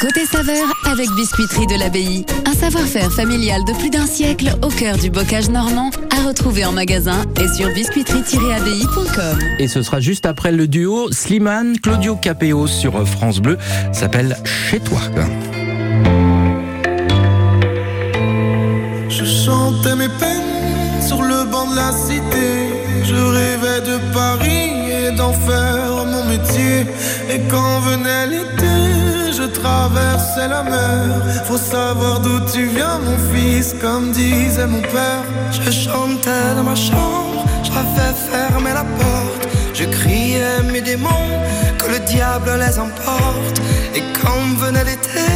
Côté saveur, avec Biscuiterie de l'Abbaye. Un savoir-faire familial de plus d'un siècle au cœur du bocage normand, à retrouver en magasin et sur biscuiterie-abbaye.com. Et ce sera juste après le duo Slimane, Claudio Capéo sur France Bleu, s'appelle Chez toi. Je chantais mes peines sur le banc de la cité. Je rêvais de Paris et d'en faire mon métier. Et quand venait l'été, je traversais la mer. Faut savoir d'où tu viens, mon fils, comme disait mon père. Je chantais dans ma chambre, je fait fermer la porte. Je criais mes démons, que le diable les emporte. Et quand venait l'été,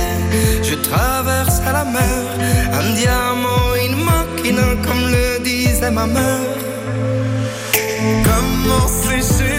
je traversais la mer. Un diamant, une machine, comme le disait ma mère. Comment c'est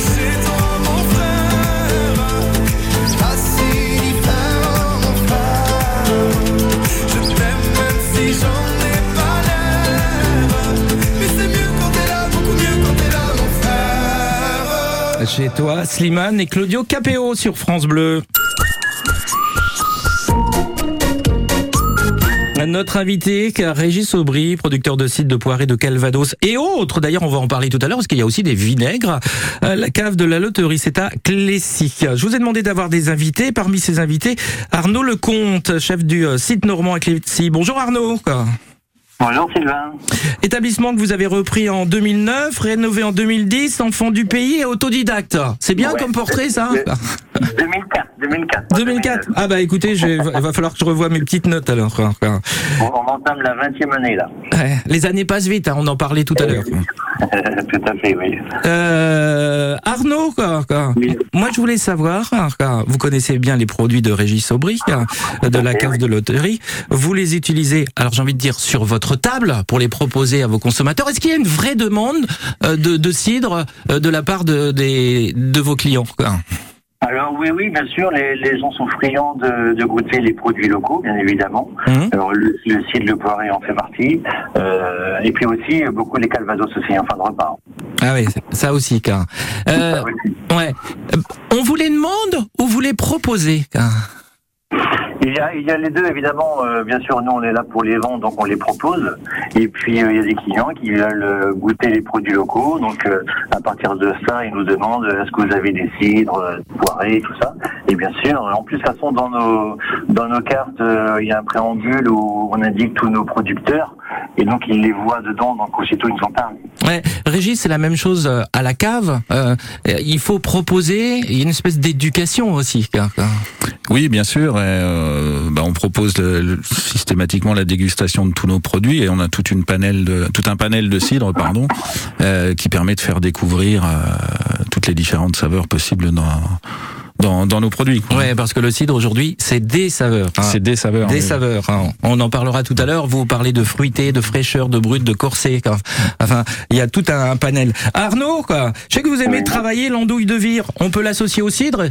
chez toi. Chez toi, Slimane et Claudio Capéo sur France Bleu. Notre invité, Régis Aubry, producteur de sites de poirées de Calvados et autres. D'ailleurs, on va en parler tout à l'heure parce qu'il y a aussi des vinaigres. Euh, La cave de la loterie, c'est à Clécy. Je vous ai demandé d'avoir des invités. Parmi ces invités, Arnaud Lecomte, chef du euh, site normand à Clécy. Bonjour Arnaud. Bonjour Sylvain. Établissement que vous avez repris en 2009, rénové en 2010, enfant du pays et autodidacte. C'est bien Ouais. comme portrait ça De- 2004, 2004. 2004 Ah bah écoutez, il va falloir que je revoie mes petites notes alors. On, on entame la 20e année là. Ouais, les années passent vite, hein, on en parlait tout à l'heure. Tout à fait, oui. Euh, Arnaud, quoi, quoi. Oui. moi je voulais savoir, quoi, vous connaissez bien les produits de Régis Aubry, de la cave de loterie, vous les utilisez, alors j'ai envie de dire, sur votre table pour les proposer à vos consommateurs. Est-ce qu'il y a une vraie demande euh, de, de cidre euh, de la part de, vos clients Alors oui, oui, bien sûr, les, les gens sont friands de, de goûter les produits locaux, bien évidemment. Mhm. Alors le, le cidre, le poiré en fait partie. Euh, et puis aussi, beaucoup les calvados aussi en fin de repas. Ah oui, ça aussi. Euh, aussi. ouais. On vous les demande ou vous les proposez Il y, a, il y a les deux, évidemment. Euh, bien sûr, nous, on est là pour les vendre, donc on les propose. Et puis, euh, il y a des clients qui veulent euh, goûter les produits locaux. Donc, euh, à partir de ça, ils nous demandent euh, est-ce que vous avez des cidres, poirées, tout ça. Et bien sûr, en plus, de toute façon, dans nos, dans nos cartes, il y a un préambule où on indique tous nos producteurs. Et donc, ils les voient dedans, donc aussitôt, ils nous en parlent. Ouais, Régis, c'est la même chose euh, à la cave. Euh, il faut proposer, une espèce d'éducation aussi. Oui, bien sûr. et, euh, bah, on propose le- le- systématiquement la dégustation de tous nos produits et on a toute une panel de, tout un panel de cidre, pardon, euh, qui permet de faire découvrir euh, toutes les différentes saveurs possibles dans dans, dans nos produits. quoi. Ouais, parce que le cidre aujourd'hui, c'est des saveurs. hein. C'est des saveurs. Des oui. saveurs. hein. On en parlera tout à l'heure. Vous parlez de fruité, de fraîcheur, de brut, de corsé. quoi. Enfin, il y a tout un, un panel. Arnaud, quoi. Je sais que vous aimez travailler l'andouille de vire. On peut l'associer au cidre?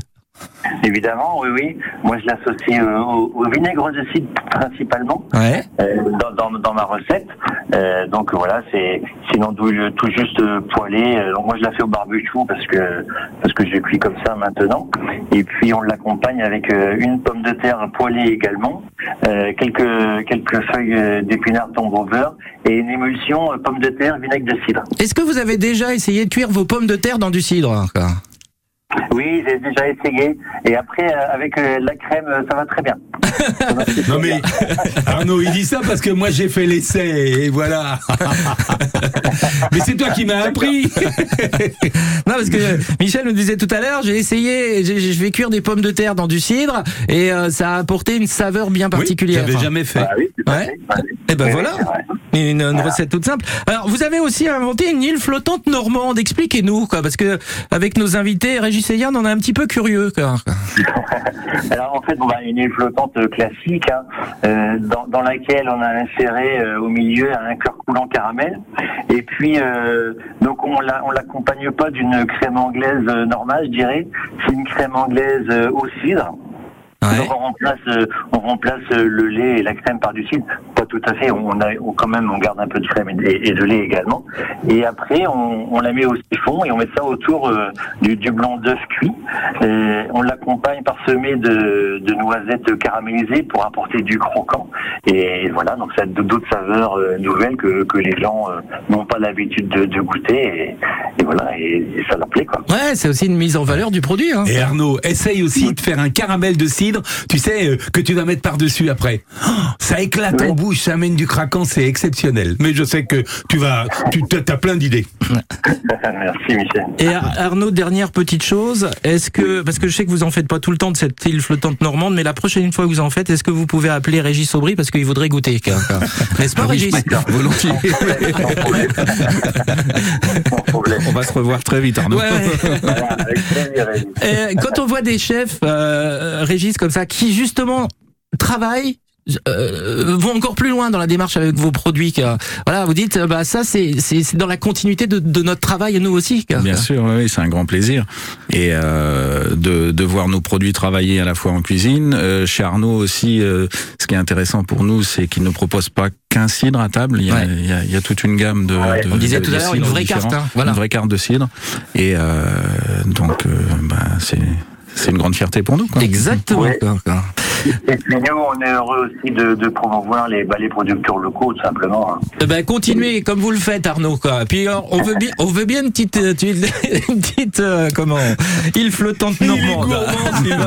Évidemment, oui, oui. Moi, je l'associe euh, au, au vinaigre de cidre principalement. Ouais. euh, dans, dans, dans ma recette. Euh, donc voilà, c'est c'est une andouille tout juste poêlée. Donc moi je la fais au barbecue parce que parce que je cuis comme ça maintenant. Et puis on l'accompagne avec euh, une pomme de terre poêlée également, euh, quelques quelques feuilles d'épinards tombées au beurre et une émulsion euh, pomme de terre vinaigre de cidre. Est-ce que vous avez déjà essayé de cuire vos pommes de terre dans du cidre quoi Oui, j'ai déjà essayé. Et après euh, avec euh, la crème, euh, ça va très bien. Ça va très Non mais Arnaud, il dit ça parce que moi j'ai fait l'essai et voilà. mais c'est toi qui m'as appris. Non, parce que Michel nous disait tout à l'heure, j'ai essayé, j'ai- je vais cuire des pommes de terre dans du cidre et euh, ça a apporté une saveur bien Oui, particulière. j'avais jamais fait. Ah oui, Ouais. fait. Ouais. Eh ben Oui, voilà. Une, une recette toute simple. Alors, vous avez aussi inventé une île flottante normande. Expliquez-nous, quoi, parce que avec nos invités, Régis et Yann, on est un petit peu curieux, quoi. Alors en fait, bon, bah, une île flottante euh, classique, hein, euh, dans, dans laquelle on a inséré euh, au milieu un cœur coulant caramel. Et puis euh, donc on la, on l'accompagne pas d'une crème anglaise euh, normale, je dirais. C'est une crème anglaise euh, au cidre. Donc on remplace, euh, on remplace le lait et la crème par du cidre. Tout à fait. On a, on- quand même, on garde un peu de crème et de, et de lait également. Et après, on, on la met au siphon et on met ça autour euh, du, du blanc d'œuf cuit. Et on l'accompagne parsemé de, de noisettes caramélisées pour apporter du croquant. Et voilà, donc ça a d'autres saveurs euh, nouvelles que, que les gens euh, n'ont pas l'habitude de, de goûter. Et, et voilà, et, et ça leur plaît quoi. Ouais, c'est aussi une mise en valeur du produit. Hein. Et Arnaud, essaye aussi de faire un caramel de cidre, tu sais, euh, que tu vas mettre par-dessus après. Oh, ça éclate en bouche, ça amène du craquant, c'est exceptionnel. Mais je sais que tu vas, tu as plein d'idées. Merci Michel. Et Ar- Arnaud, dernière petite chose, est-ce que, parce que je sais que vous en faites pas tout le temps de cette île flottante normande, mais la prochaine fois que vous en faites, est-ce que vous pouvez appeler Régis Aubry parce qu'il voudrait goûter, n'est-ce pas, Régis Volontiers. On va se revoir très vite, Arnaud. Ouais. Régis. Euh, quand on voit des chefs, euh, Régis, comme ça, qui justement travaillent, euh, vont encore plus loin dans la démarche avec vos produits. que, voilà, vous dites, euh, bah ça, c'est c'est c'est dans la continuité de, de notre travail à nous aussi. quoi. Bien sûr, oui, c'est un grand plaisir. Et euh, de, de voir nos produits travailler à la fois en cuisine. Euh, chez Arnaud aussi, euh, ce qui est intéressant pour nous, c'est qu'il ne propose pas qu'un cidre à table. Il y a, Ouais. il y a, il y a toute une gamme de. Ouais. de- On disait de- tout à de l'heure, une vraie carte, hein, voilà. Une vraie carte de cidre. Et euh, donc, euh, bah, c'est c'est une grande fierté pour nous. Quoi. Exactement. Ouais. Et puis nous, on est heureux aussi de, de promouvoir les, bah, les producteurs locaux, tout simplement. hein. Eh ben, continuez comme vous le faites, Arnaud. Quoi. Puis alors, on veut bien, on veut bien une petite, euh, une petite, euh, comment, île flottante normande.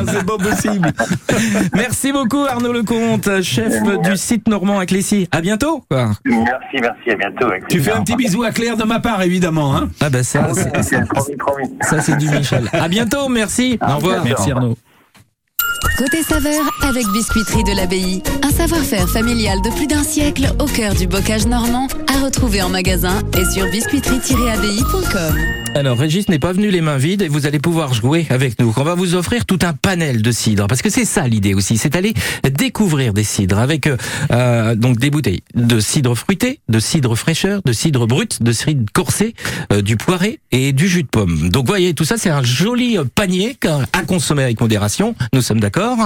C'est pas possible. Merci beaucoup, Arnaud Lecomte, chef du site normand à Clécy. À bientôt. Quoi. Merci, merci, à bientôt. avec Tu fais un petit bisou à Claire de ma part, évidemment. Hein Ah ben ça, promis. ça c'est du Michel. À bientôt, merci. Au revoir. Merci Arnaud. Côté saveur avec Biscuiterie de l'Abbaye. Un savoir-faire familial de plus d'un siècle au cœur du bocage normand à retrouver en magasin et sur biscuiterie-abbaye.com. Alors, Régis n'est pas venu les mains vides et vous allez pouvoir jouer avec nous. On va vous offrir tout un panel de cidres parce que c'est ça l'idée aussi, c'est aller découvrir des cidres avec euh, euh, donc des bouteilles de cidre fruité, de cidre fraîcheur, de cidre brut, de cidre corsé, euh, du poiré et du jus de pomme. Donc, voyez, tout ça c'est un joli euh, panier à consommer avec modération. Nous sommes d'accord.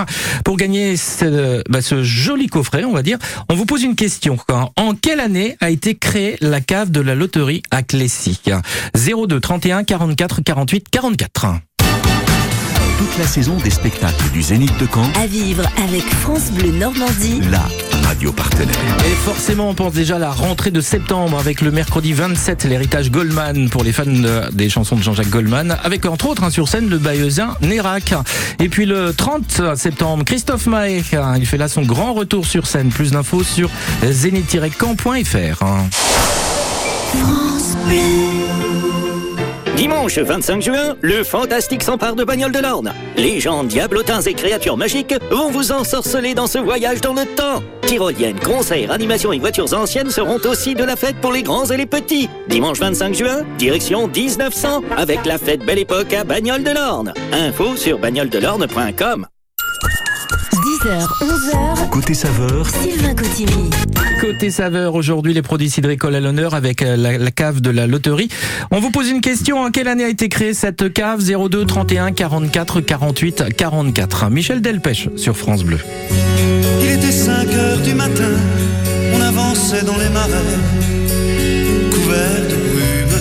Pour gagner ce, bah, ce joli coffret, on va dire, on vous pose une question. En quelle année a été créée la cave de la loterie à Clécy 02 31 44 48 44. toute la saison des spectacles du Zénith de Caen, À vivre avec France Bleu Normandie. la radio partenaire. Et forcément, on pense déjà à la rentrée de septembre avec le mercredi 27, l'héritage Goldman pour les fans de- des chansons de Jean-Jacques Goldman, avec entre autres hein, sur scène le bailleusin Nérac. Et puis le 30 septembre, Christophe Maé, hein, il fait là son grand retour sur scène. Plus d'infos sur zénith-camp.fr. hein. Dimanche 25 juin, le fantastique s'empare de Bagnole de l'Orne. Légendes, diablotins et créatures magiques vont vous ensorceler dans ce voyage dans le temps. Tyroliennes, concerts, animations et voitures anciennes seront aussi de la fête pour les grands et les petits. Dimanche 25 juin, direction 1900 avec la fête Belle Époque à Bagnole de l'Orne. Info sur bagnoledelorne.com. 10h, 11h, Côté saveur, Sylvain Cotigny. Côté saveur, aujourd'hui, les produits cidricoles à l'honneur avec euh, la, la cave de la loterie. On vous pose une question. En quelle année a été créée cette cave? 02 31 44 48 44 Michel Delpech sur France Bleu. Il était 5 heures du matin, on avançait dans les marais, couverts de brume.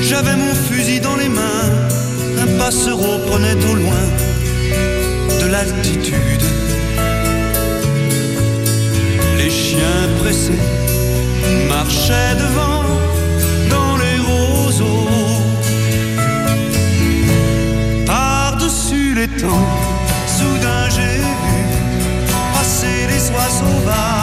J'avais mon fusil dans les mains, un passereau prenait au loin Les chiens pressés marchaient devant dans les roseaux. Par-dessus les temps, soudain j'ai vu passer les oies sauvages.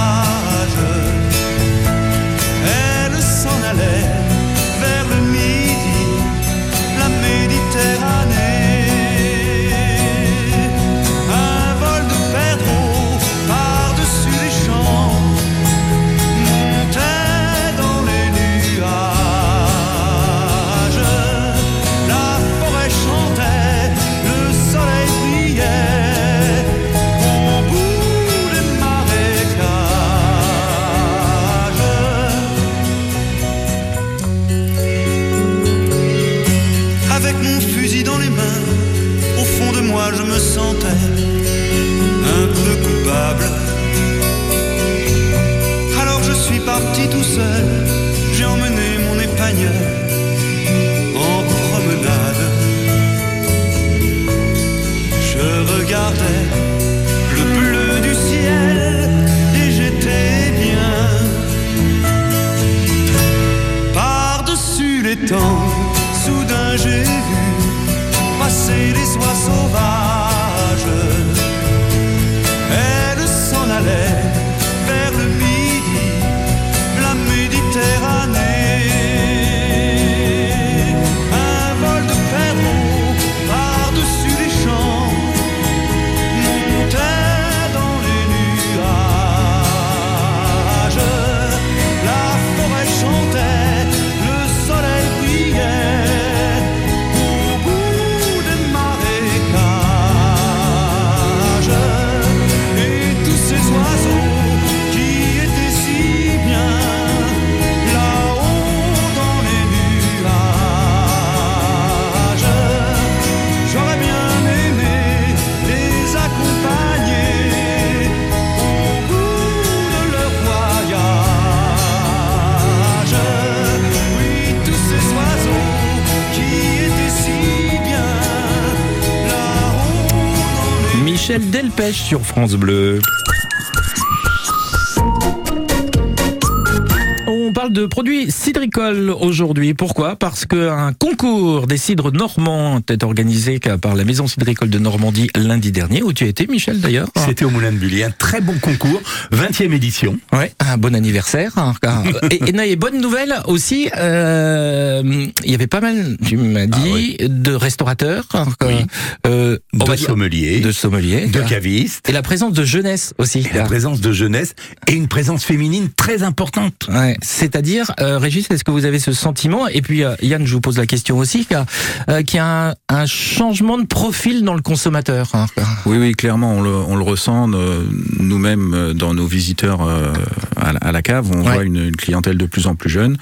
Soudain j'ai vu passer les oies sauvages. Michel Delpech sur France Bleu. De produits cidricoles aujourd'hui. Pourquoi? Parce qu'un concours des cidres normands est organisé par la Maison cidricole de Normandie lundi dernier, où tu été, Michel, d'ailleurs. C'était au Moulin de Bully, un très bon concours, 20e édition. Ouais, un bon anniversaire. Et, et, non, et bonne nouvelle aussi, euh, il y avait pas mal, tu m'as dit, de restaurateurs, euh, on De sommeliers, de sommeliers, de cavistes. et la présence de jeunesse aussi. Et la présence de jeunesse et une présence féminine très importante. Ouais, c'est-à-dire, euh, Régis, est-ce que vous avez ce sentiment? Et puis, euh, Yann, je vous pose la question aussi, qu'il y a, euh, qu'il y a un, un changement de profil dans le consommateur. hein. Oui, oui, clairement, on le, on le ressent euh, nous-mêmes dans nos visiteurs euh, à, la, à la cave, on Ouais. voit une, une clientèle de plus en plus jeune,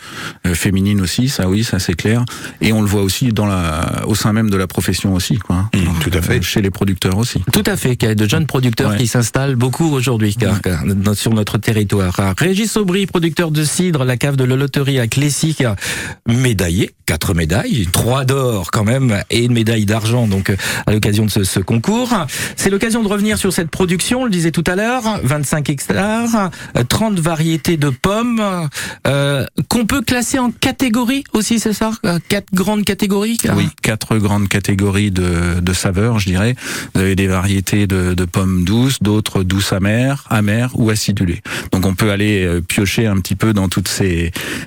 euh, féminine aussi, ça oui, ça c'est clair. Et on le voit aussi dans la, au sein même de la profession aussi, quoi. hein. Tout à fait. Euh, Chez les producteurs aussi. Tout à fait, qu'il y a de jeunes producteurs Ouais. qui s'installent beaucoup aujourd'hui car- car- dans- sur notre territoire. Régis Aubry, producteur de cidre, la cave de la loterie à a médaillé, quatre médailles, trois d'or quand même, et une médaille d'argent donc à l'occasion de ce, ce concours. C'est l'occasion de revenir sur cette production, on le disait tout à l'heure, 25 hectares, euh, 30 variétés de pommes, euh, qu'on peut classer en catégories aussi, c'est ça? Quatre grandes catégories? Oui, quatre grandes catégories de, de saveurs, je dirais. Vous avez des variétés de, de pommes douces, d'autres douces amères, amères ou acidulées. Donc on peut aller euh, piocher un petit peu dans toutes ces,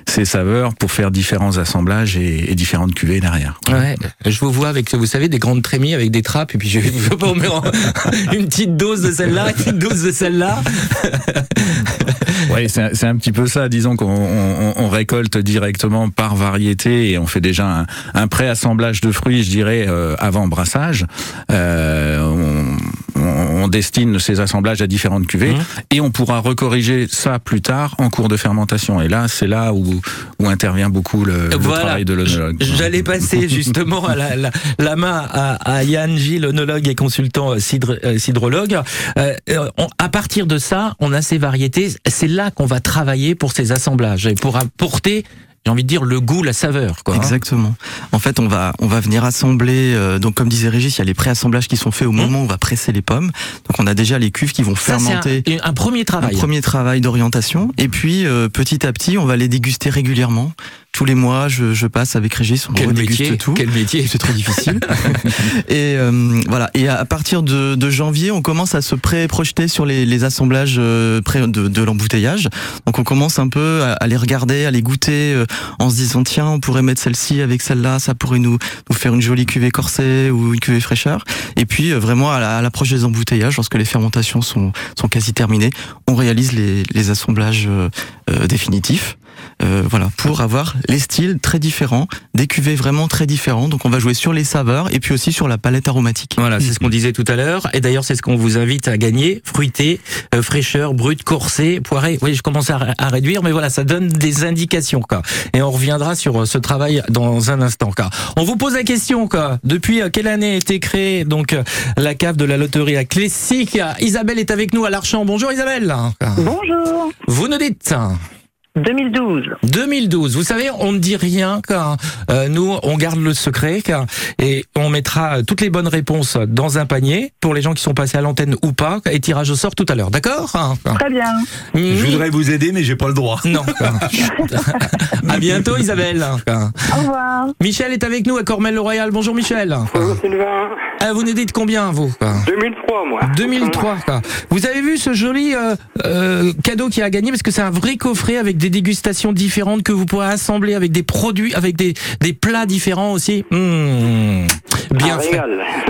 ces saveurs pour faire différents assemblages et, et différentes cuvées derrière. Ouais, je vous vois avec, vous savez, des grandes trémies avec des trappes, et puis je vais pas une petite dose de celle-là, une petite dose de celle-là. Oui, c'est un- c'est un petit peu ça. Disons qu'on on, on récolte directement par variété et on fait déjà un, un pré-assemblage de fruits, je dirais, euh, avant brassage. Euh, on, on- destine ces assemblages à différentes cuvées Mhm. et on pourra recorriger ça plus tard en cours de fermentation. Et là, c'est là où, où intervient beaucoup le, travail de l'œnologue. J'allais passer justement à la, la, la main à, à Yann Gilles, onologue et consultant euh, cidre- euh, cidrologue. Euh, euh, on- à partir de ça, on a ces variétés. C'est là qu'on va travailler pour ces assemblages et pour apporter, j'ai envie de dire, le goût, la saveur. Quoi, hein. Exactement. En fait, on va on va venir assembler. euh, donc, comme disait Régis, il y a les pré-assemblages qui sont faits au moment où on va presser les pommes. Donc, on a déjà les cuves qui vont Mmh. Ça, fermenter. un, un premier Un travail. premier travail d'orientation. Et puis, euh, petit à petit, on va les déguster régulièrement. Tous les mois, je, je passe avec Régis, on Quel métier, tout. quel métier. C'est très difficile. et euh, voilà. Et à partir de, de janvier, on commence à se pré-projeter sur les, les assemblages euh, pré de, de l'embouteillage. Donc on commence un peu à, à les regarder, à les goûter, euh, en se disant tiens, on pourrait mettre celle-ci avec celle-là, ça pourrait nous, nous faire une jolie cuvée corsée ou une cuvée fraîcheur. Et puis euh, vraiment à la- à l'approche des embouteillages, lorsque les fermentations sont, sont quasi terminées, on réalise les, les assemblages euh, définitifs. Euh, voilà, pour avoir les styles très différents, des cuvées vraiment très différents. Donc on va jouer sur les saveurs et puis aussi sur la palette aromatique. Voilà, c'est ce qu'on disait tout à l'heure. Et d'ailleurs, c'est ce qu'on vous invite à gagner. Fruité, euh, fraîcheur, brut, corsé, poiré. Oui, je commence à, à réduire, mais voilà, ça donne des indications. Quoi. Et on reviendra sur euh, ce travail dans un instant. Quoi. On vous pose la question. Quoi. Depuis euh, quelle année a été créée donc, euh, la cave de la loterie à Clécy Isabelle est avec nous à l'Archant. Bonjour Isabelle. Bonjour. Vous nous dites 2012. 2012. Vous savez, on ne dit rien car euh, nous, on garde le secret car, et on mettra toutes les bonnes réponses dans un panier pour les gens qui sont passés à l'antenne ou pas et tirage au sort tout à l'heure. D'accord? Très bien. Je voudrais vous aider, mais j'ai pas le droit. Non. à bientôt Isabelle. Au revoir. Michel est avec nous à Cormel-le-Royal. Bonjour Michel. Bonjour Sylvain. Ah, vous nous dites combien vous? 2003, moi. 2003. quoi. Vous avez vu ce joli euh, euh, cadeau qui a gagné? Parce que c'est un vrai coffret avec des dégustations différentes que vous pourrez assembler avec des produits, avec des, des plats différents aussi. Mmh. Bien Un fait.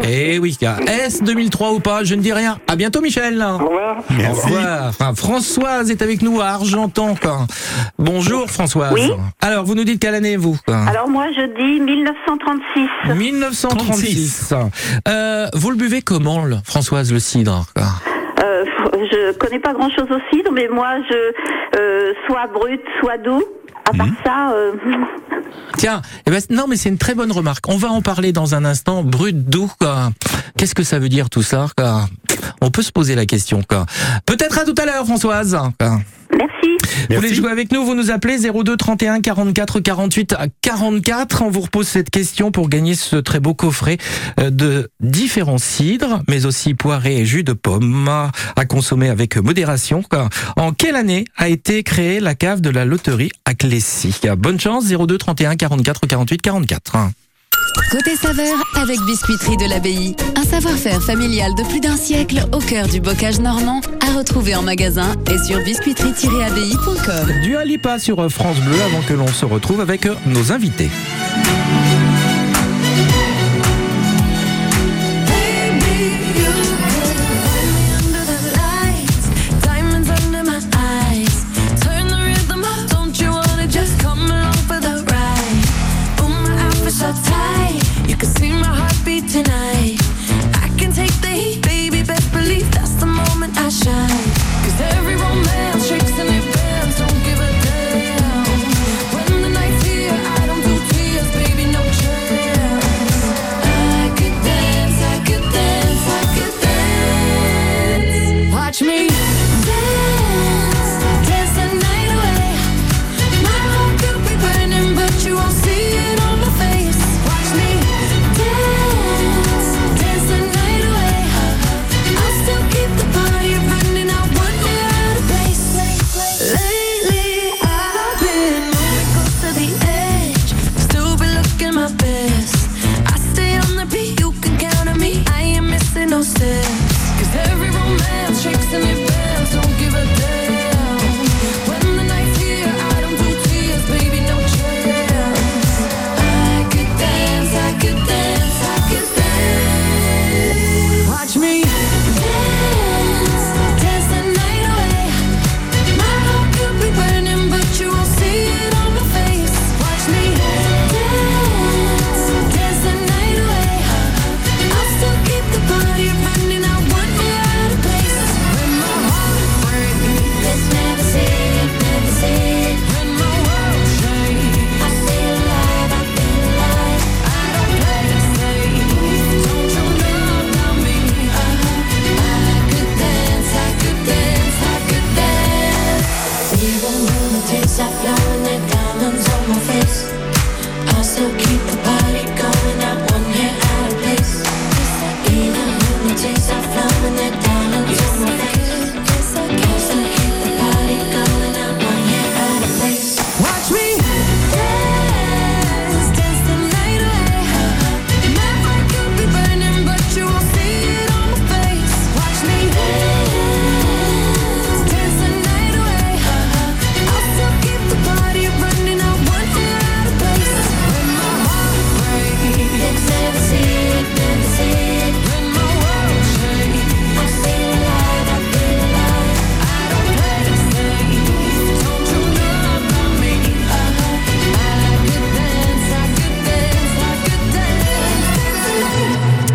Eh oui, est-ce 2003 ou pas Je ne dis rien. À bientôt Michel. Au revoir. Au revoir. Enfin, Françoise est avec nous à Argentan. quoi. Bonjour Françoise. Oui. Alors, vous nous dites quelle année vous quoi Alors moi je dis 1936. 1936. Euh, vous le buvez comment, le- Françoise, le cidre quoi? Je connais pas grand chose au cidre, mais moi je euh, soit brut, soit doux. À part ça, euh, Tiens, eh ben, non, mais c'est une très bonne remarque. On va en parler dans un instant. Brut, doux, quoi. Qu'est-ce que ça veut dire tout ça, quoi? On peut se poser la question, quoi. Peut-être à tout à l'heure, Françoise. quoi. Merci. Vous voulez jouer avec nous Vous nous appelez 02 31 44 48 à 44. On vous repose cette question pour gagner ce très beau coffret euh, de différents cidres, mais aussi poirées et jus de pomme à consommer avec modération. En quelle année a été créée la cave de la loterie à Clécy Bonne chance 02 31 44 48 44. Côté saveur, avec Biscuiterie de l'Abbaye. Un savoir-faire familial de plus d'un siècle au cœur du bocage normand, à retrouver en magasin et sur biscuiterie-abbaye.com. Du Alipa sur France Bleu avant que l'on se retrouve avec nos invités.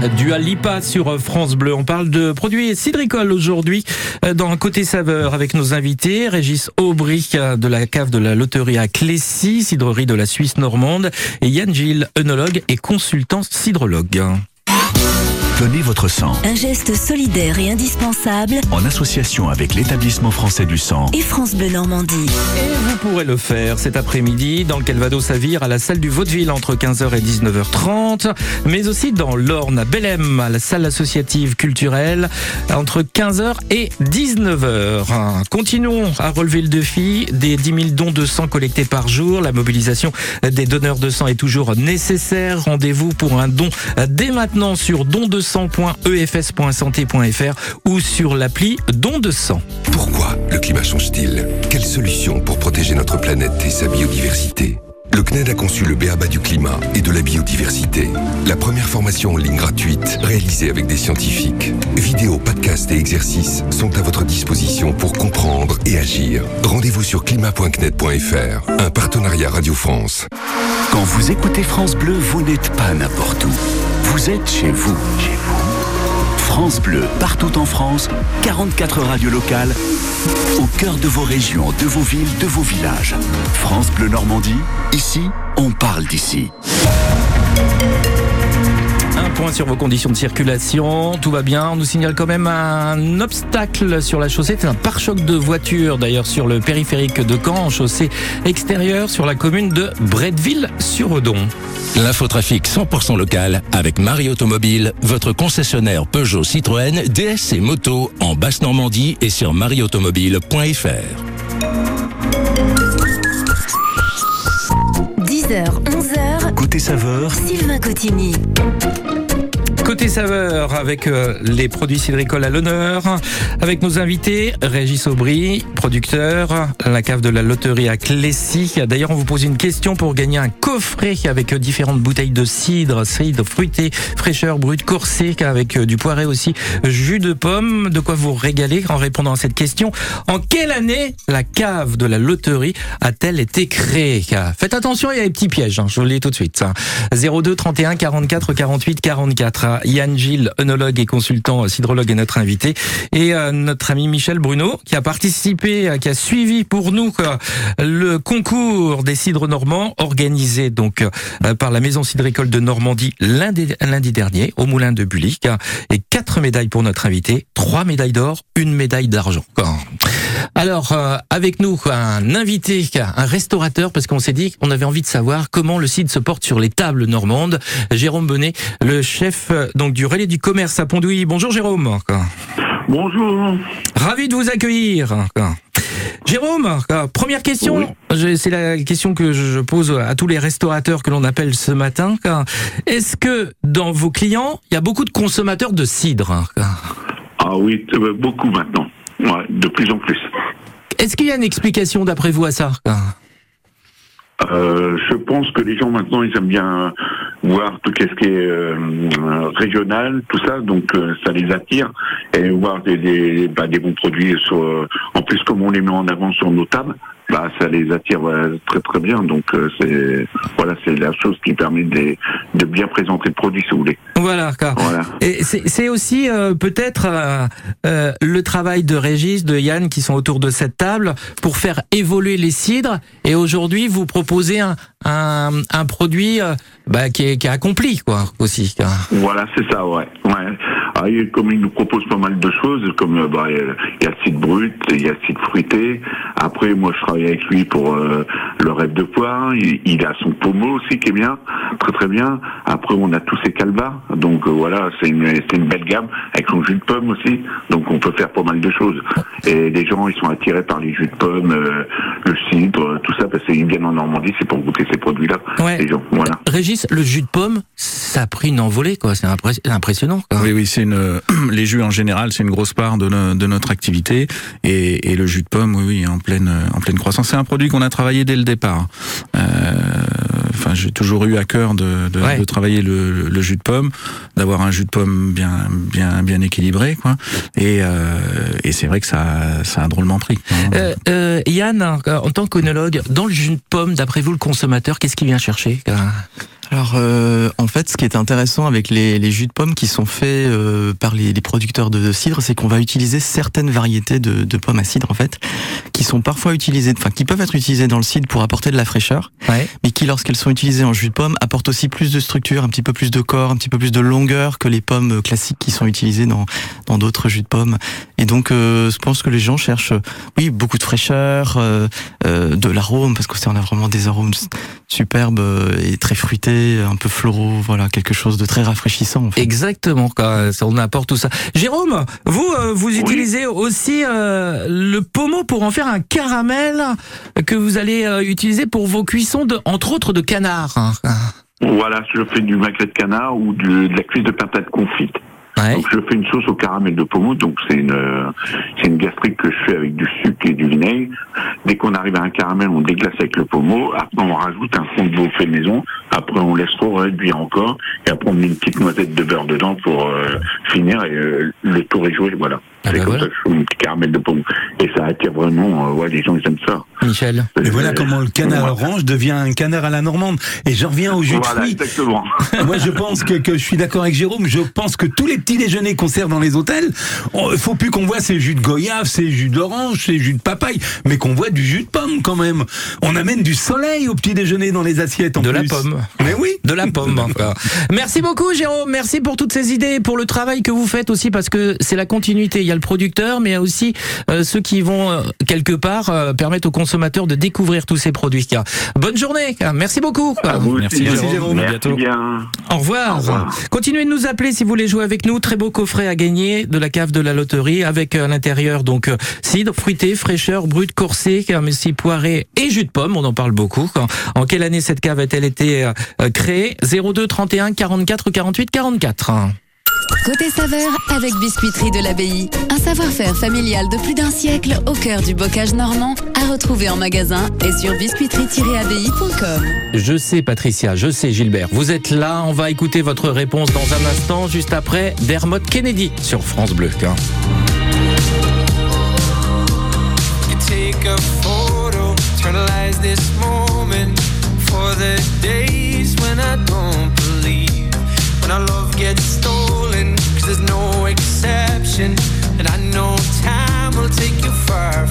Dua Lipa sur France Bleu. On parle de produits cidricoles aujourd'hui euh, dans Côté Saveur avec nos invités. Régis Aubry de la cave de la loterie à Clécy, cidrerie de la Suisse normande et Yann Gilles, œnologue et consultant cidrologue. Donnez votre sang Un geste solidaire et indispensable. en association avec l'établissement français du sang. Et France Bleu Normandie. Et vous pourrez le faire cet après-midi dans le Calvados à Vire à la salle du Vaudeville entre 15h et 19h30, mais aussi dans l'Orne à Bellem à la salle associative culturelle entre 15h et 19h. Continuons à relever le défi des 10 000 dons de sang collectés par jour. La mobilisation des donneurs de sang est toujours nécessaire. Rendez-vous pour un don dès maintenant sur dondesang.efs.santé.fr ou sur l'appli Don de sang. Pourquoi le climat change-t-il? Quelle solution pour protéger notre planète et sa biodiversité? Le CNED a conçu le BABA du climat et de la biodiversité. La première formation en ligne gratuite, réalisée avec des scientifiques. Vidéos, podcasts et exercices sont à votre disposition pour comprendre et agir. Rendez-vous sur climat.cned.fr, un partenariat Radio France. Quand vous écoutez France Bleu, vous n'êtes pas n'importe où. Vous êtes chez vous. Chez vous. France Bleu, partout en France, 44 radios locales, au cœur de vos régions, de vos villes, de vos villages. France Bleu Normandie, ici, on parle d'ici. Un point sur vos conditions de circulation, tout va bien. On nous signale quand même un obstacle sur la chaussée. C'est un pare-choc de voiture d'ailleurs sur le périphérique de Caen, en chaussée extérieure sur la commune de Bretteville-sur-Odon. L'infotrafic 100% local avec Marie Automobile, votre concessionnaire Peugeot Citroën, DS et moto en Basse-Normandie et sur marieautomobile.fr. Côté saveur, Sylvain Cotigny. Côté saveur, avec euh, les produits cidricoles à l'honneur, avec nos invités, Régis Aubry, producteur, la cave de la loterie à Clécy. D'ailleurs, on vous pose une question pour gagner un coffret avec euh, différentes bouteilles de cidre, cidre fruité, fraîcheur brute, corsé, avec euh, du poiré aussi, jus de pomme. De quoi vous régaler en répondant à cette question. En quelle année la cave de la loterie a-t-elle été créée? Faites attention, il y a des petits pièges, hein, je vous le dis tout de suite. ça. 02 31 44 48 44. Yann Gilles, œnologue et consultant cidrologue est notre invité. Et euh, notre ami Michel Bruno, qui a participé, euh, qui a suivi pour nous euh, le concours des cidres normands, organisé donc euh, par la Maison cidricole de Normandie lundi, dernier, au Moulin de Bulic. Et quatre médailles pour notre invité, trois médailles d'or, une médaille d'argent. Alors, euh, avec nous, un invité, un restaurateur, parce qu'on s'est dit qu'on avait envie de savoir comment le cidre se porte sur les tables normandes. Jérôme Bonnet, le chef euh, donc du relais du commerce à Pondouilly. Bonjour Jérôme. Bonjour. Ravi de vous accueillir. Jérôme, première question, c'est la question que je pose à tous les restaurateurs que l'on appelle ce matin. Est-ce que dans vos clients, il y a beaucoup de consommateurs de cidre? Ah oui, euh, beaucoup maintenant. Ouais, de plus en plus. Est-ce qu'il y a une explication d'après vous à ça? Euh, je pense que les gens maintenant, ils aiment bien voir tout ce qui est euh, régional, tout ça, donc euh, ça les attire et voir des, des, bah, bons produits sur. en plus, comme on les met en avant sur nos tables, bah ça les attire voilà, très très bien. Donc euh, c'est voilà, c'est la chose qui permet de, de bien présenter le produit, si vous voulez. Voilà. quoi. Voilà. Et c'est c'est aussi euh, peut-être euh, euh, le travail de Régis, de Yann qui sont autour de cette table pour faire évoluer les cidres. Et aujourd'hui, vous proposez un, un, un produit euh, bah, qui, est, qui est accompli, quoi, aussi. Voilà, c'est ça, ouais. ouais. Ah, comme il nous propose pas mal de choses, comme euh, bah, il y a- il y a le site brut, il y a le site fruité. Après, moi, je travaille avec lui pour euh, le rêve de poire. Il, il a son pommeau aussi qui est bien, très très bien. Après, on a tous ses calvas. Donc euh, voilà, c'est une, une belle gamme avec son jus de pomme aussi. Donc on peut faire pas mal de choses. Et les gens, ils sont attirés par les jus de pomme, euh, le cidre, tout ça, parce qu'ils viennent en Normandie, c'est pour goûter ces produits-là. Ouais. Les gens, voilà. Régis, le jus de pomme, ça a pris une envolée, quoi. C'est impré- impressionnant. quoi. Oui, oui, c'est une. Les jus en général, c'est une grosse part de, no- de notre activité, et, et le jus de pomme, oui, oui, en pleine, en pleine croissance. C'est un produit qu'on a travaillé dès le départ. Euh, Enfin, j'ai toujours eu à cœur de, de, Ouais. de travailler le, jus de pomme, d'avoir un jus de pomme bien, bien, bien équilibré, quoi. Et, euh, et c'est vrai que ça, ça a drôlement pris. Euh, euh, Yann, en tant qu'onologue, dans le jus de pomme, d'après vous, le consommateur, qu'est-ce qu'il vient chercher Alors, euh, en fait, ce qui est intéressant avec les, les jus de pommes qui sont faits euh, par les, les producteurs de cidre, c'est qu'on va utiliser certaines variétés de, de pommes à cidre, en fait, qui sont parfois utilisées, enfin, qui peuvent être utilisées dans le cidre pour apporter de la fraîcheur, mais qui, lorsqu'elles sont utilisées en jus de pomme, apportent aussi plus de structure, un petit peu plus de corps, un petit peu plus de longueur que les pommes classiques qui sont utilisées dans dans d'autres jus de pommes. Et donc, euh, je pense que les gens cherchent, oui, beaucoup de fraîcheur, euh, euh, de l'arôme, parce que c'est on a vraiment des arômes superbes euh, et très fruités, un peu floraux, voilà, quelque chose de très rafraîchissant. En fait. Exactement, on apporte tout ça. Jérôme, vous, euh, vous utilisez aussi euh, le pommeau pour en faire un caramel que vous allez euh, utiliser pour vos cuissons, de, entre autres de canard. Voilà, je fais du magret de canard ou de, de la cuisse de pintade confite. Donc je fais une sauce au caramel de pommeau, donc c'est une euh, c'est une gastrique que je fais avec du sucre et du vinaigre. Dès qu'on arrive à un caramel, on déglace avec le pommeau. Après on rajoute un fond de veau fait maison. Après on laisse trop réduire encore. Et après on met une petite noisette de beurre dedans pour euh, finir et euh, le tour est joué. Voilà. C'est comme ça que je fais mon petit caramel de pommeau. Et ça attire vraiment. euh, ouais, les gens ils aiment ça. Michel. Et voilà comment le canard orange devient un canard à la normande. Et j'en reviens au jus de Voilà, fruits. exactement. Moi, je pense que, que je suis d'accord avec Jérôme. Je pense que tous les petits déjeuners qu'on sert dans les hôtels, il faut plus qu'on voit ces jus de goyave, ces jus d'orange, ces jus de papaye, mais qu'on voit du jus de pomme quand même. On amène du soleil au petit déjeuner dans les assiettes. En De la plus. pomme. Mais oui. De la pomme encore. Merci beaucoup Jérôme, merci pour toutes ces idées, pour le travail que vous faites aussi parce que c'est la continuité. Y a le producteur, mais il y a aussi euh, ceux qui vont euh, quelque part euh, permettre aux consommateurs de découvrir tous ces produits. Bonne journée, merci beaucoup. Merci, Jérôme. Merci bien. Au revoir. Continuez de nous appeler si vous voulez jouer avec nous. Très beau coffret à gagner de la cave de la loterie avec à l'intérieur donc cidre, fruité, fraîcheur, brut, corsé, mais aussi poiré et jus de pomme. On en parle beaucoup. En quelle année cette cave a-t-elle été créée? 02 31 44 48 44. Côté saveur avec Biscuiterie de l'Abbaye. Un savoir-faire familial de plus d'un siècle au cœur du bocage normand à retrouver en magasin et sur biscuiterie-abbaye.com. Je sais Patricia, je sais Gilbert, vous êtes là, on va écouter votre réponse dans un instant, juste après Dermot Kennedy sur France Bleu. hein. When our love gets stolen, And I know time will take you far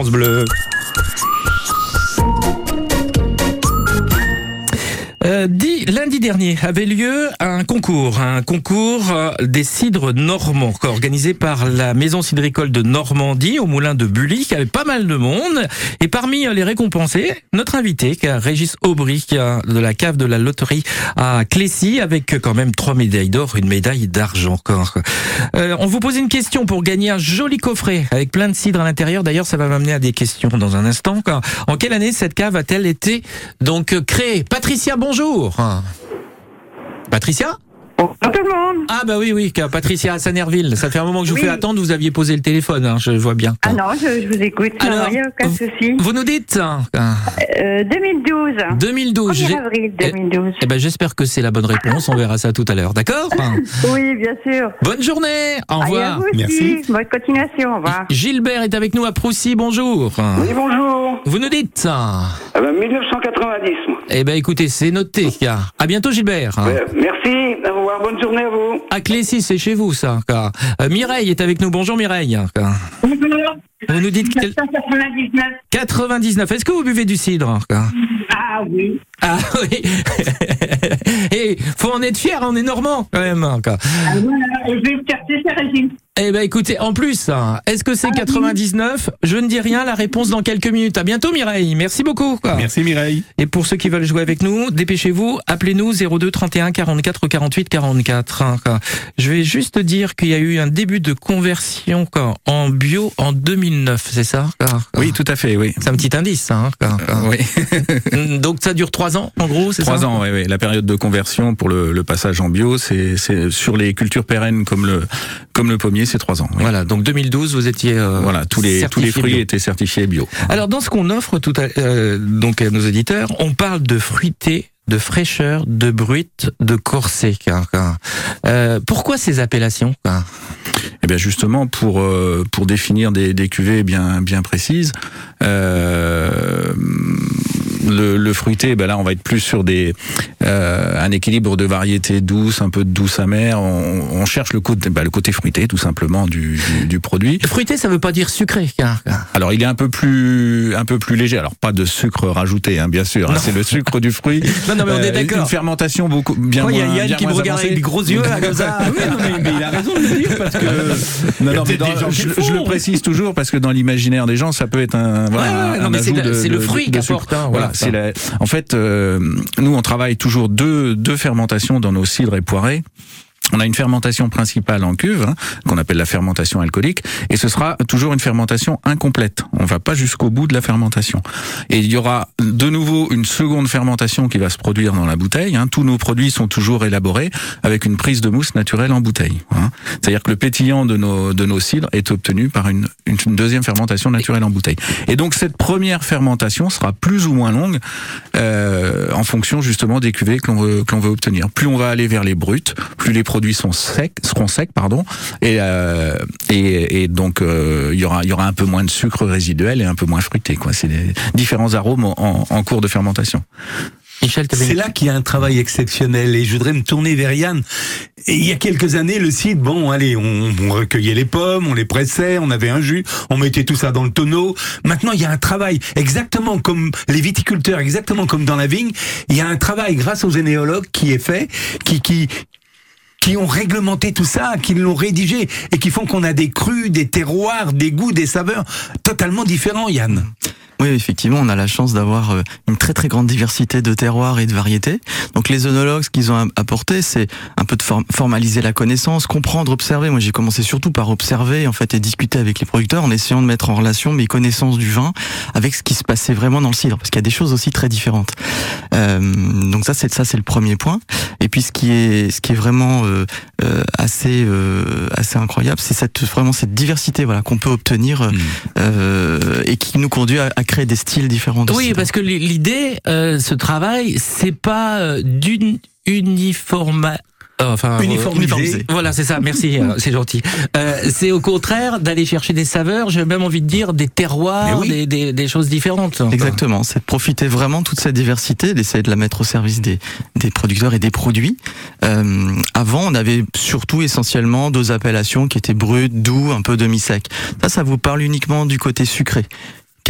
France Bleu. Avait lieu un concours, un concours euh, des cidres normands, organisé par la maison cidricole de Normandie au moulin de Bully, qui avait pas mal de monde. Et parmi euh, les récompensés, notre invité, Régis Aubry, a de la cave de la loterie à Clécy, avec quand même trois médailles d'or, une médaille d'argent. Euh, on vous pose une question pour gagner un joli coffret avec plein de cidre à l'intérieur. D'ailleurs, ça va m'amener à des questions dans un instant. En quelle année cette cave a-t-elle été donc euh, créée? Patricia, bonjour. Patricia Bonjour tout le monde. Ah bah oui, oui, Patricia à Sanerville. Ça fait un moment que je vous Oui. fais attendre, vous aviez posé le téléphone, hein, je vois bien. Ah non, je, je vous écoute. Alors, il n'y a aucun souci. Vous nous dites hein, Euh, 2012. 2012. 1er j'ai- avril 2012. Eh ben j'espère que c'est la bonne réponse, on verra ça tout à l'heure, d'accord Oui, bien sûr. Bonne journée, au Allez, à revoir. vous aussi. Bonne continuation, au revoir. Gilbert est avec nous à Proussy, bonjour. Oui, bonjour. Vous nous dites Ah ben, 1990, moi. Eh ben écoutez, c'est noté. À bientôt Gilbert. Merci, au revoir, bonne journée à vous. À Clécy, c'est chez vous ça. Euh, Mireille est avec nous, bonjour Mireille. quoi. Vous nous dites quel- 1999. 99. Est-ce que vous buvez du cidre Ah oui. Ah oui. Et faut en être fier, on est normand quand même. Ah, voilà, je vais régimes. Eh ben écoutez, en plus, hein, est-ce que c'est 99 Je ne dis rien, la réponse dans quelques minutes. À bientôt Mireille, merci beaucoup. quoi. Merci Mireille. Et pour ceux qui veulent jouer avec nous, dépêchez-vous, appelez-nous 02 31 44 48 44. hein, quoi. Je vais juste dire qu'il y a eu un début de conversion quoi, en bio en 2009, c'est ça Oui, tout à fait, oui. C'est un petit indice, ça. hein, quoi, quoi. oui. Donc ça dure trois ans, en gros, c'est ça? Trois ans, oui, oui. La période de conversion pour le, le passage en bio, c'est c'est sur les cultures pérennes comme le comme le pommier, c'est trois ans. oui. Voilà, donc 2012, vous étiez euh, Voilà, tous les tous les certifié fruits bio. étaient certifiés bio. Alors dans ce qu'on offre tout à, euh, donc à nos auditeurs, on parle de fruité, de fraîcheur, de brut, de corset. Euh, pourquoi ces appellations Eh bien justement pour pour définir des, des cuvées bien bien précises. Euh, le, le fruité, ben là on va être plus sur des euh, un équilibre de variétés douces, un peu de douce amère. On, on cherche le côté ben, le côté fruité tout simplement du, du, du produit. Fruité, ça veut pas dire sucré. quoi. Alors il est un peu plus un peu plus léger. Alors pas de sucre rajouté, hein, bien sûr. hein, c'est le sucre du fruit. Non, non, mais on est Euh, d'accord. Une fermentation beaucoup bien Oh, il y a moins. Yann qui me moins regarde avec des gros yeux, là, comme ça. Ah oui, non, mais, mais il a raison de le dire parce que. Non, non, mais dans- je, le je le précise toujours parce que dans l'imaginaire des gens, ça peut être un, voilà, Ouais, ouais, un- non, un mais c'est le- fruit de qui sucre. apporte, hein, voilà, voilà, c'est en fait, euh, nous on travaille toujours deux, deux fermentations dans nos cidres et poirées. On a une fermentation principale en cuve, hein, qu'on appelle la fermentation alcoolique, et ce sera toujours une fermentation incomplète. On va pas jusqu'au bout de la fermentation. Et il y aura de nouveau une seconde fermentation qui va se produire dans la bouteille. Hein. Tous nos produits sont toujours élaborés avec une prise de mousse naturelle en bouteille. Hein. C'est-à-dire que le pétillant de nos, de nos cidres est obtenu par une, une deuxième fermentation naturelle en bouteille. Et donc cette première fermentation sera plus ou moins longue euh, en fonction justement des cuvées que l'on veut, veut obtenir. Plus on va aller vers les brutes, plus les produits sont secs, seront secs, pardon, et, euh, et, et donc euh, il y aura il y aura un peu moins de sucre résiduel et un peu moins fruité. Quoi, c'est des différents arômes en, en cours de fermentation. C'est là qu'il y a un travail exceptionnel et je voudrais me tourner vers Yann. Et il y a quelques années, le site, bon, allez, on, on recueillait les pommes, on les pressait, on avait un jus, on mettait tout ça dans le tonneau. Maintenant, il y a un travail exactement comme les viticulteurs, exactement comme dans la vigne. Il y a un travail grâce aux énéologues qui est fait, qui, qui, qui ont réglementé tout ça, qui l'ont rédigé et qui font qu'on a des crus, des terroirs, des goûts, des saveurs totalement différents, Yann. Oui, effectivement, on a la chance d'avoir euh, une très très grande diversité de terroirs et de variétés. Donc les œnologues, ce qu'ils ont apporté, c'est un peu de form- formaliser la connaissance, comprendre, observer. Moi, j'ai commencé surtout par observer en fait et discuter avec les producteurs en essayant de mettre en relation mes connaissances du vin avec ce qui se passait vraiment dans le cidre, parce qu'il y a des choses aussi très différentes. Euh, donc ça, c'est ça, c'est le premier point. Et puis ce qui est ce qui est vraiment euh, euh, assez euh, assez incroyable, c'est cette vraiment cette diversité voilà qu'on peut obtenir euh, euh, et qui nous conduit à, à créer des styles différents. de Oui, parce que l'idée, euh, ce travail, c'est pas euh, d'une uniforma- euh, enfin, Uniformisé. Voilà, c'est ça. Merci, c'est gentil. Euh, c'est au contraire d'aller chercher des saveurs. J'ai même envie de dire des terroirs, des, des, des choses différentes. Exactement, c'est de profiter vraiment de toute cette diversité, d'essayer de la mettre au service des, des producteurs et des produits. Euh, avant, on avait surtout essentiellement deux appellations qui étaient brut, doux, un peu demi-sec. Ça, ça vous parle uniquement du côté sucré.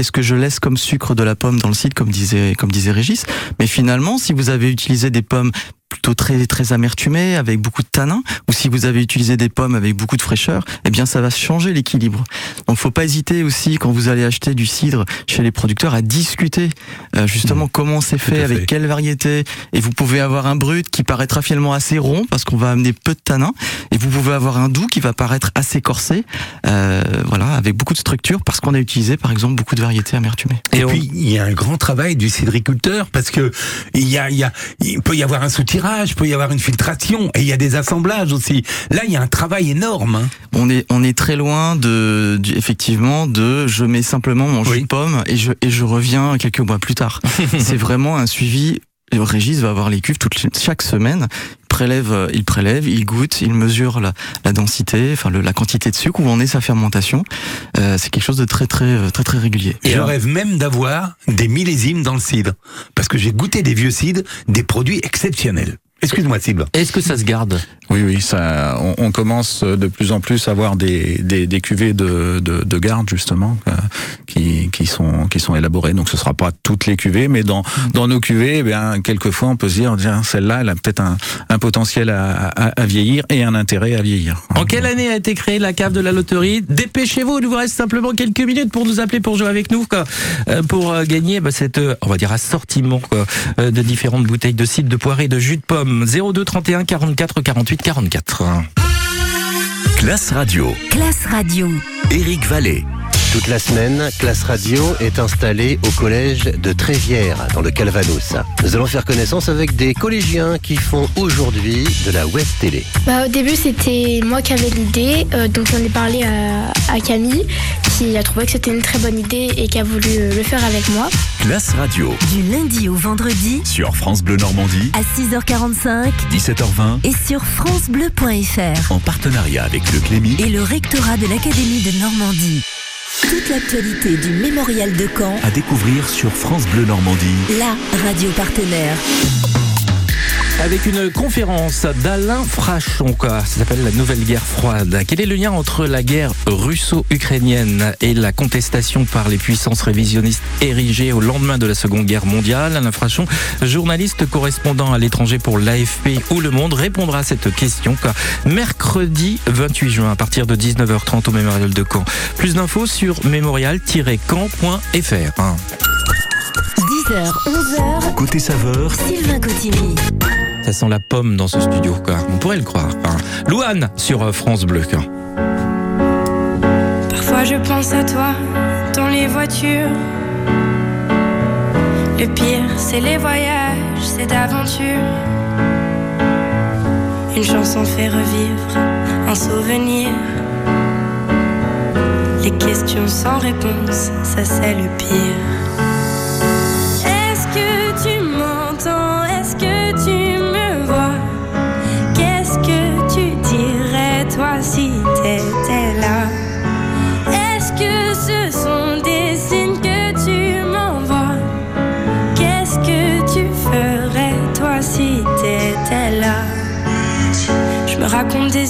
Qu'est-ce que je laisse comme sucre de la pomme dans le site, comme disait, comme disait Régis. Mais finalement, si vous avez utilisé des pommes plutôt très très amertumées avec beaucoup de tanins. Ou si vous avez utilisé des pommes avec beaucoup de fraîcheur eh bien ça va changer l'équilibre. Donc faut pas hésiter aussi quand vous allez acheter du cidre chez les producteurs à discuter euh, justement comment c'est fait, avec quelle variété. Et vous pouvez avoir un brut qui paraîtra finalement assez rond parce qu'on va amener peu de tanins. Et vous pouvez avoir un doux qui va paraître assez corsé euh, voilà avec beaucoup de structure parce qu'on a utilisé par exemple beaucoup de variétés amertumées Et, puis il y a un grand travail du cidriculteur parce que il y a, il y a, il peut y avoir un soutirage, il peut y avoir une filtration et il y a des assemblages aussi. Là, il y a un travail énorme. hein. On est on est très loin de du- effectivement de je mets simplement mon jus de pomme et je et je reviens quelques mois plus tard. c'est vraiment un suivi. Le Régis va avoir les cuves toutes les- chaque semaine. Il prélève, euh, il prélève, il goûte, il mesure la, la densité, enfin le- la quantité de sucre où en est sa fermentation. Euh, c'est quelque chose de très très euh, très très régulier. Et je rêve même d'avoir des millésimes dans le cidre. Parce que j'ai goûté des vieux cidres, des produits exceptionnels. Excuse-moi, Cible. Est-ce que ça se garde? Oui, oui, ça, on, on commence de plus en plus à avoir des, des, des cuvées de, de, de garde justement euh, qui, qui sont qui sont élaborées. Donc ce sera pas toutes les cuvées, mais dans dans nos cuvées, eh bien quelquefois on peut se dire tiens celle-là, elle a peut-être un, un potentiel à, à, à vieillir et un intérêt à vieillir. En quelle année a été créée la cave de la loterie? Dépêchez-vous, il vous reste simplement quelques minutes pour nous appeler pour jouer avec nous, quoi, euh, pour euh, gagner bah, cette, euh, on va dire, assortiment quoi, euh, de différentes bouteilles de cidre, de poirée, de jus de pomme. 02 31 44 48 44. Classe Radio. Classe Radio. Éric Vallée. Toute la semaine, Classe Radio est installée au collège de Trévière, dans le Calvados. Nous allons faire connaissance avec des collégiens qui font aujourd'hui de la web télé. Bah, au début, c'était moi qui avais l'idée, euh, donc j'en ai parlé à, à Camille, qui a trouvé que c'était une très bonne idée et qui a voulu euh, le faire avec moi. Classe Radio. Du lundi au vendredi Sur France Bleu Normandie, à 6h45 17h20, et sur francebleu.fr en partenariat avec le Clémy. et le rectorat de l'Académie de Normandie. Toute l'actualité du mémorial de Caen, À découvrir sur France Bleu Normandie. la radio partenaire. Avec une conférence d'Alain Frachon. Ça s'appelle la nouvelle guerre froide. Quel est le lien entre la guerre russo-ukrainienne et la contestation par les puissances révisionnistes érigées au lendemain de la Seconde Guerre mondiale? Alain Frachon, journaliste correspondant à l'étranger pour l'AFP ou Le Monde, répondra à cette question mercredi 28 juin à partir de 19h30 au Mémorial de Caen. Plus d'infos sur mémorial-caen.fr. hein. 10h, 11h, Côté saveur, Sylvain Cotigny. Ça sent la pomme dans ce studio, quoi. On pourrait le croire. hein. Louane sur euh, France Bleu. quoi. Parfois je pense à toi dans les voitures. Le pire, c'est les voyages, c'est d'aventure. Une chanson fait revivre un souvenir. Les questions sans réponse, ça c'est le pire.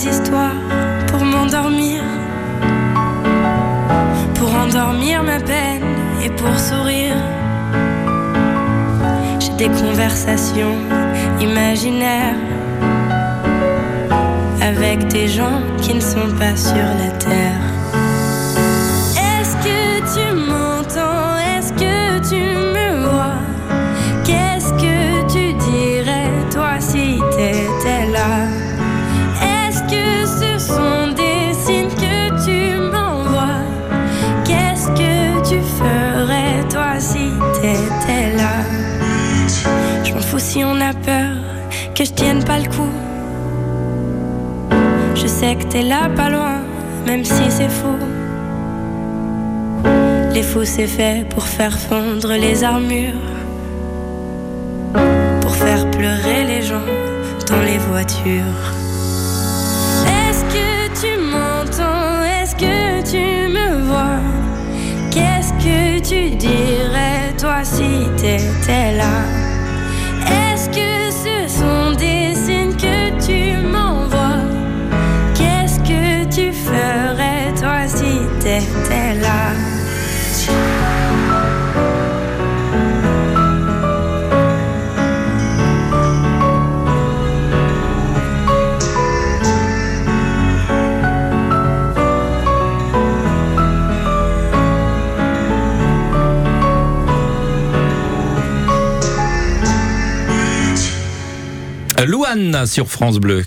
Histoires pour m'endormir Pour endormir ma peine et pour sourire J'ai des conversations imaginaires avec des gens qui ne sont pas sur la terre. Si on a peur que je tienne pas le coup. Je sais que t'es là pas loin, même si c'est fou. Les fous c'est fait pour faire fondre les armures, pour faire pleurer les gens dans les voitures. Est-ce que tu m'entends? Est-ce que tu me vois? Qu'est-ce que tu dirais toi si t'étais là? Louane sur France Bleu.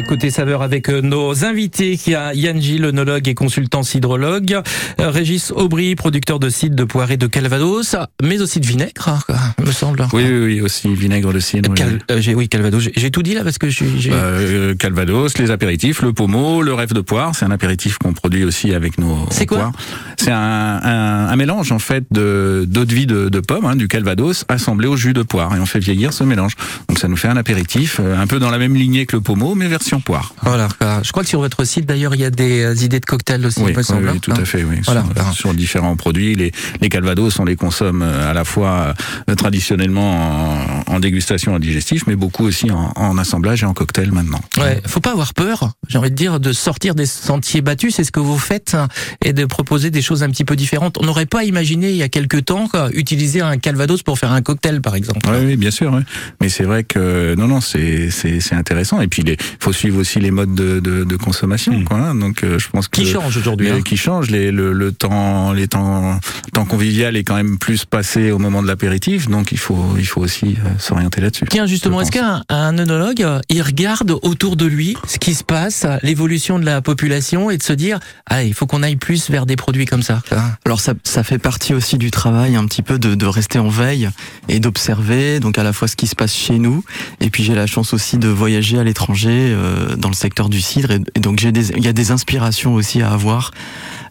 Côté saveur avec euh, nos invités, qui a Yann Gilles, œnologue et consultant cidrologue, euh, Régis Aubry, producteur de cidre de poirée de Calvados, mais aussi de vinaigre, hein, me semble. Oui, oui, oui, aussi vinaigre de cidre. oui. Cal- euh, j'ai- oui, Calvados. J'ai- tout dit là parce que j'ai- Bah, euh, Calvados, les apéritifs, le pommeau, le rêve de poire, c'est un apéritif qu'on produit aussi avec nos C'est quoi. C'est un, un, un mélange en fait de d'eau de vie de, de pomme, hein, du Calvados, assemblé au jus de poire et on fait vieillir ce mélange. Donc ça nous fait un apéritif euh, un peu dans la même lignée que le pommeau, mais version poire. Voilà. Je crois que sur votre site d'ailleurs il y a des euh, idées de cocktails aussi. Oui, me oui, hein. tout à fait. Oui. Voilà. Sur, sur différents produits, les, les Calvados, on les consomme euh, à la fois euh, traditionnellement en, en dégustation, en digestif, mais beaucoup aussi en, en assemblage et en cocktail maintenant. Ouais, faut pas avoir peur, j'ai envie de dire, de sortir des sentiers battus, c'est ce que vous faites, hein, et de proposer des choses un petit peu différentes. On n'aurait pas imaginé il y a quelques temps quoi, utiliser un calvados pour faire un cocktail, par exemple. Oui, oui, bien sûr. ouais. Mais c'est vrai que non, non, c'est intéressant. Et puis il faut suivre aussi les modes de, de, de consommation, quoi. hein. Donc euh, je pense que Qui changent aujourd'hui, les- hein. Qui changent. Les, le, le temps, les temps, temps convivial est quand même plus passé au moment de l'apéritif. Donc il faut il faut aussi euh, s'orienter là-dessus. Tiens, justement, est-ce qu'un un œnologue, euh, il regarde autour de lui ce qui se passe, l'évolution de la population, et de se dire, ah, il faut qu'on aille plus vers des produits comme ça. Alors ça, ça fait partie aussi du travail un petit peu de, de rester en veille et d'observer donc à la fois ce qui se passe chez nous et puis j'ai la chance aussi de voyager à l'étranger euh, dans le secteur du cidre. Et, et donc j'ai des il y a des inspirations aussi à avoir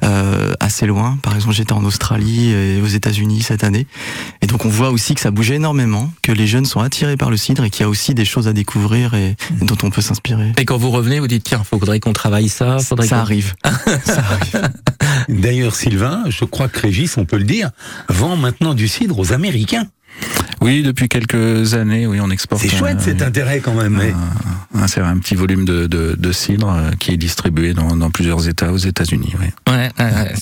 euh, assez loin. Par exemple j'étais en Australie et aux États-Unis cette année. Et donc on voit aussi que ça bouge énormément que les jeunes sont attirés par le cidre et qu'il y a aussi des choses à découvrir et, et dont on peut s'inspirer. Et quand vous revenez, vous dites, tiens, faudrait qu'on travaille ça, faudrait ça qu'on- arrive. D'ailleurs, Sylvain, je crois que Régis, on peut le dire, vend maintenant du cidre aux Américains. Oui, depuis quelques années, oui, on exporte. C'est chouette un- cet intérêt quand même. mais- un, c'est un petit volume de, de, de cidre euh, qui est distribué dans, dans plusieurs États aux États-Unis. Oui.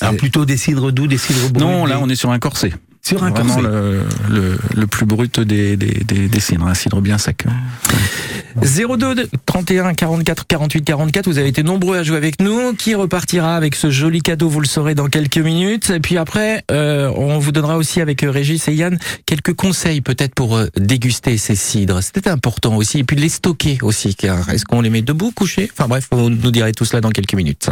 Alors plutôt des cidres doux, des cidres bruns. Non, là on est sur un corset. Sur un Vraiment. Le, le, le plus brut des, des, des, des cidres, un cidre bien sec. 02 31 44 48 44, vous avez été nombreux à jouer avec nous. Qui repartira avec ce joli cadeau, vous le saurez dans quelques minutes. Et puis après, euh, on vous donnera aussi avec euh, Régis et Yann quelques conseils peut-être pour euh, déguster ces cidres. C'était important aussi. Et puis de les stocker aussi. car Est-ce qu'on les met debout, couchés? Enfin bref, vous nous direz tout cela dans quelques minutes.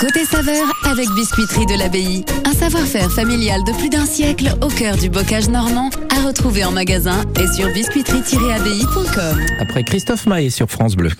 Côté saveur avec Biscuiterie de l'Abbaye. Un savoir-faire familial de plus d'un siècle au cœur du bocage normand à retrouver en magasin et sur biscuiterie-abbaye.com. Après Christophe Maé sur France Bleu.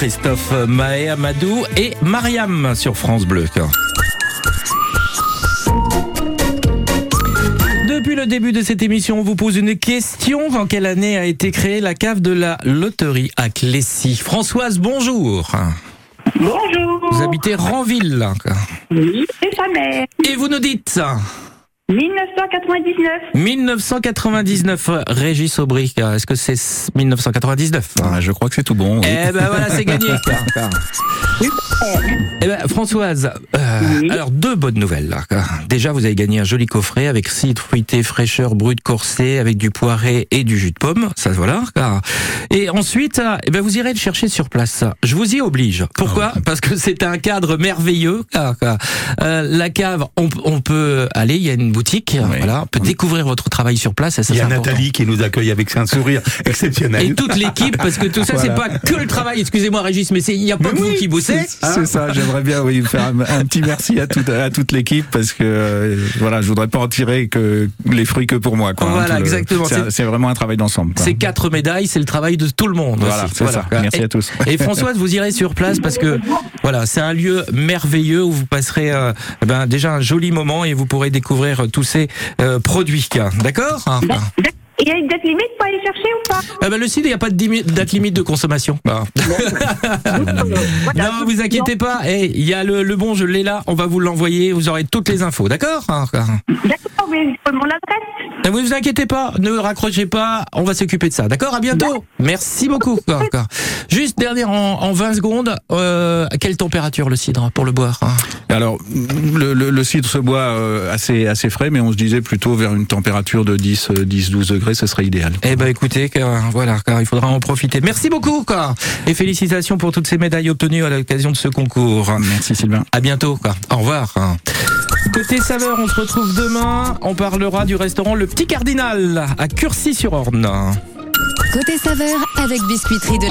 Christophe Maé, Amadou et Mariam sur France Bleu. Depuis le début de cette émission, on vous pose une question. En quelle année a été créée la cave de la loterie à Clécy? Françoise, bonjour. Bonjour. Vous habitez Ranville. Oui, c'est sa mère. Et vous nous dites? 1999. 1999, Régis Aubry. Est-ce que c'est 1999 Ah, Je crois que c'est tout bon. oui. Eh ben voilà, c'est gagné. Eh ben, Françoise, euh, alors deux bonnes nouvelles. là. Déjà, vous avez gagné un joli coffret avec cidre fruité, fraîcheur, brut corsé, avec du poiré et du jus de pomme. Ça, voilà. Et ensuite, euh, eh ben, vous irez le chercher sur place. Je vous y oblige. Pourquoi? Parce que c'est un cadre merveilleux. Euh, la cave, on, on peut aller. Il y a une boutique. Voilà, on peut découvrir votre travail sur place. Ça, Il y a c'est important. Nathalie qui nous accueille avec un sourire exceptionnel. Et toute l'équipe, parce que tout ça, c'est Voilà. pas que le travail. Excusez-moi, Régis, mais c'est- il n'y a pas que vous qui bossez. C'est ça, j'aimerais bien oui, faire un, un petit merci à toute, à toute l'équipe parce que euh, voilà, je voudrais pas en tirer que les fruits que pour moi. Quoi, hein, Voilà, tout le- exactement. c'est- C'est- C'est vraiment un travail d'ensemble. C'est quatre médailles, c'est le travail de tout le monde. Voilà, c'est ça. Merci et, à tous. Et Françoise, vous irez sur place parce que voilà, c'est un lieu merveilleux où vous passerez euh, ben, déjà un joli moment et vous pourrez découvrir tous ces euh, produits. D'accord Il y a une date limite pour aller chercher ou pas Ah ben, le cidre, il n'y a pas de dimi- date limite de consommation. Ah. non, vous inquiétez pas. Eh, Il y a le, le bon, je l'ai là. On va vous l'envoyer. Vous aurez toutes les infos. D'accord D'accord, mais mon adresse. Ne vous inquiétez pas, ne raccrochez pas, on va s'occuper de ça. D'accord? À bientôt. Merci beaucoup. D'accord. Juste dernière en, en 20 secondes, euh, à quelle température le cidre pour le boire? Hein Alors, le, le- le cidre se boit euh, assez, assez frais, mais on se disait plutôt vers une température de 10, euh, 10 12 degrés, ce serait idéal. Eh ben écoutez, car, voilà, car il faudra en profiter. Merci beaucoup, quoi. Et félicitations pour toutes ces médailles obtenues à l'occasion de ce concours. Merci Sylvain. À bientôt, quoi. Au revoir. Côté saveur, on se retrouve demain. On parlera du restaurant Le Petit Cardinal à Curcy-sur-Orne. Côté saveur avec Biscuiterie de